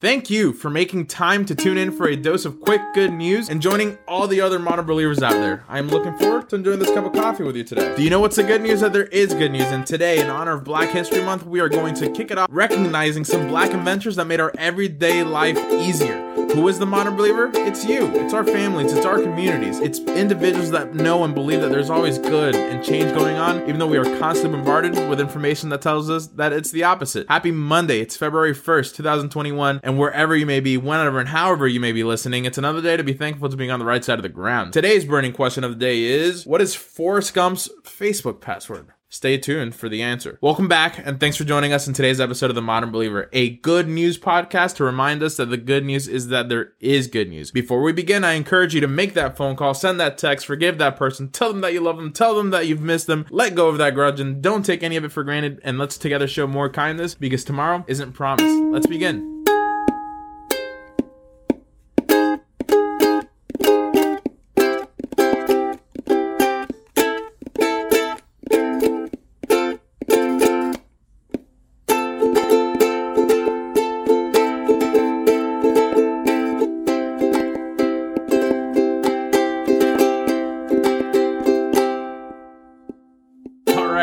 Thank you for making time to tune in for a dose of quick good news and joining all the other modern believers out there. I am looking forward to enjoying this cup of coffee with you today. Do you know what's the good news? That there is good news. And today, in honor of Black History Month, we are going to kick it off recognizing some black inventors that made our everyday life easier. Who is the modern believer? It's you. It's our families. It's our communities. It's individuals that know and believe that there's always good and change going on, even though we are constantly bombarded with information that tells us that it's the opposite. Happy Monday. It's February 1st, 2021 and wherever you may be, whenever and however you may be listening, it's another day to be thankful to being on the right side of the ground. Today's burning question of the day is What is Forrest Gump's Facebook password? Stay tuned for the answer. Welcome back, and thanks for joining us in today's episode of The Modern Believer, a good news podcast to remind us that the good news is that there is good news. Before we begin, I encourage you to make that phone call, send that text, forgive that person, tell them that you love them, tell them that you've missed them, let go of that grudge, and don't take any of it for granted, and let's together show more kindness because tomorrow isn't promised. Let's begin.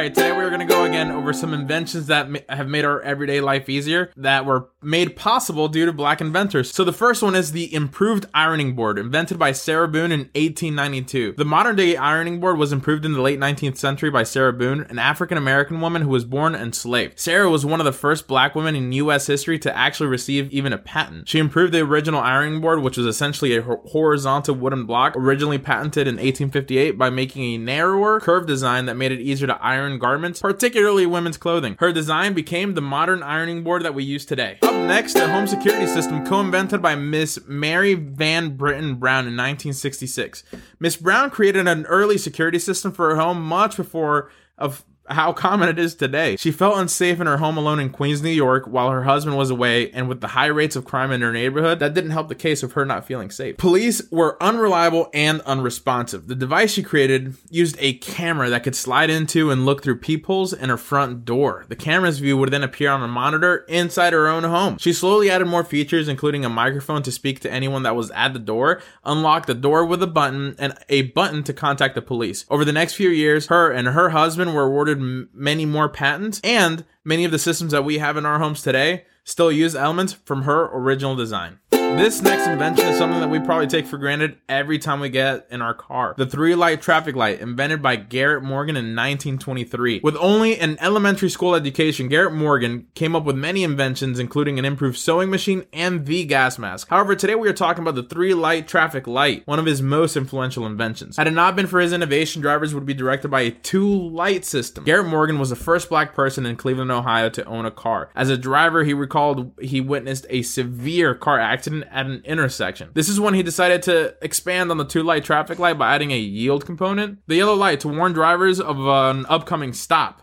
Right, today we're going to go again over some inventions that ma- have made our everyday life easier that were made possible due to black inventors. So the first one is the improved ironing board, invented by Sarah Boone in 1892. The modern day ironing board was improved in the late 19th century by Sarah Boone, an African American woman who was born enslaved. Sarah was one of the first black women in U.S. history to actually receive even a patent. She improved the original ironing board, which was essentially a horizontal wooden block, originally patented in 1858 by making a narrower, curved design that made it easier to iron garments, particularly women's clothing. Her design became the modern ironing board that we use today. Up next, the home security system co-invented by Miss Mary Van Brittan Brown in 1966. Miss Brown created an early security system for her home much before of how common it is today. She felt unsafe in her home alone in Queens, New York, while her husband was away, and with the high rates of crime in her neighborhood, that didn't help the case of her not feeling safe. Police were unreliable and unresponsive. The device she created used a camera that could slide into and look through peepholes in her front door. The camera's view would then appear on a monitor inside her own home. She slowly added more features, including a microphone to speak to anyone that was at the door, unlock the door with a button, and a button to contact the police. Over the next few years, her and her husband were awarded many more patents, and many of the systems that we have in our homes today still use elements from her original design. This next invention is something that we probably take for granted every time we get in our car. The three light traffic light, invented by Garrett Morgan in 1923. With only an elementary school education, Garrett Morgan came up with many inventions, including an improved sewing machine and the gas mask. However, today we are talking about the three light traffic light, one of his most influential inventions. Had it not been for his innovation, drivers would be directed by a two light system. Garrett Morgan was the first black person in Cleveland, Ohio to own a car. As a driver, he recalled he witnessed a severe car accident at an intersection. This is when he decided to expand on the two light traffic light by adding a yield component. The yellow light to warn drivers of uh, an upcoming stop.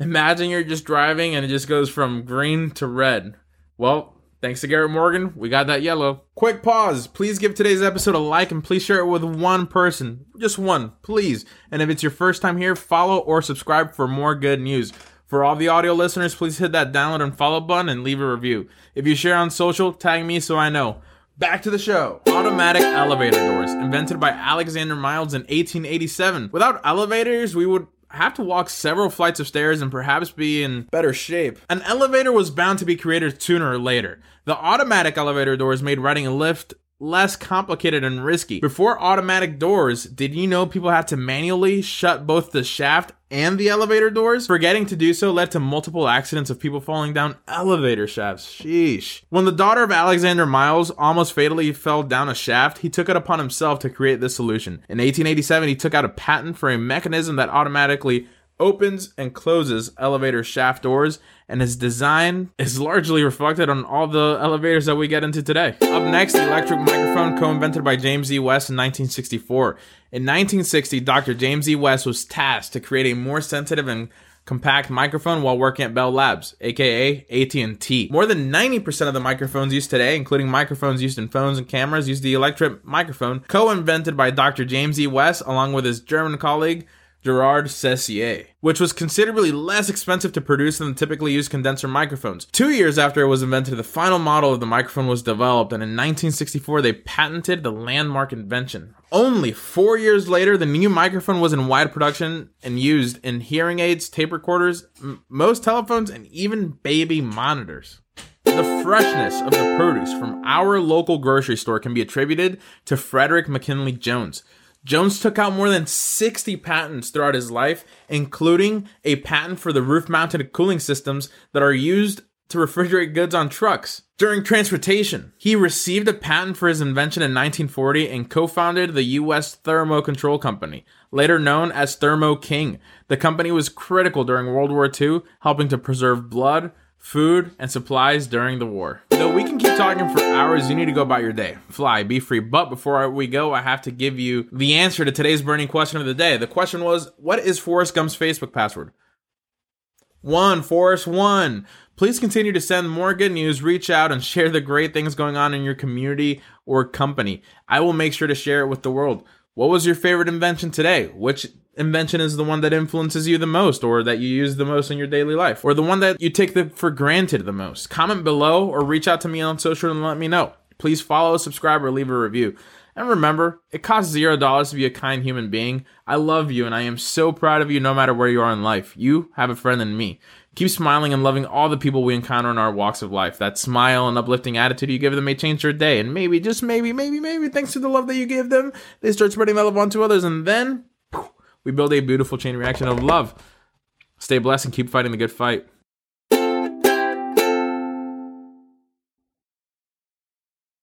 Imagine you're just driving and it just goes from green to red. Well, thanks to Garrett Morgan, we got that yellow. Quick pause. Please give today's episode a like and please share it with one person. Just one, please. And if it's your first time here, follow or subscribe for more good news. For all the audio listeners, please hit that download and follow button and leave a review. If you share on social, tag me so I know. Back to the show. Automatic elevator doors, invented by Alexander Miles in 1887. Without elevators, we would have to walk several flights of stairs and perhaps be in better shape. An elevator was bound to be created sooner or later. The automatic elevator doors made riding a lift less complicated and risky. Before automatic doors, did you know people had to manually shut both the shaft and the elevator doors? Forgetting to do so led to multiple accidents of people falling down elevator shafts. Sheesh. When the daughter of Alexander Miles almost fatally fell down a shaft, he took it upon himself to create this solution. In 1887, he took out a patent for a mechanism that automatically opens and closes elevator shaft doors, and its design is largely reflected on all the elevators that we get into today. Up next, the electret microphone co invented by James E. West in 1964. In 1960, Dr. James E. West was tasked to create a more sensitive and compact microphone while working at Bell Labs, aka AT&T. More than 90% of the microphones used today, including microphones used in phones and cameras, use the electret microphone, co-invented by Dr. James E. West along with his German colleague Gerhard Sessler, which was considerably less expensive to produce than the typically used condenser microphones. Two years after it was invented, the final model of the microphone was developed, and in 1964 they patented the landmark invention. Only four years later, the new microphone was in wide production and used in hearing aids, tape recorders, m- most telephones, and even baby monitors. The freshness of the produce from our local grocery store can be attributed to Frederick McKinley Jones. Jones took out more than 60 patents throughout his life, including a patent for the roof mounted cooling systems that are used to refrigerate goods on trucks. During transportation, he received a patent for his invention in 1940 and co founded the U.S. Thermo Control Company, later known as Thermo King. The company was critical during World War II, helping to preserve blood, food, and supplies during the war. Though we can keep talking for hours, you need to go about your day. Fly, be free. But before we go, I have to give you the answer to today's burning question of the day. The question was What is Forrest Gump's Facebook password? One, Forrest, one. Please continue to send more good news, reach out, and share the great things going on in your community or company. I will make sure to share it with the world. What was your favorite invention today? Which invention is the one that influences you the most or that you use the most in your daily life? Or the one that you take the, for granted the most? Comment below or reach out to me on social and let me know. Please follow subscribe or leave a review. And remember it costs zero dollars to be a kind human being. I love you and i am so proud of you no matter where you are in life. You have a friend in me keep smiling and loving all the people we encounter in our walks of life that smile and uplifting attitude you give them may change their day and maybe just maybe maybe maybe thanks to the love that you give them they start spreading that love onto others and then we build a beautiful chain reaction of love. Stay blessed and keep fighting the good fight.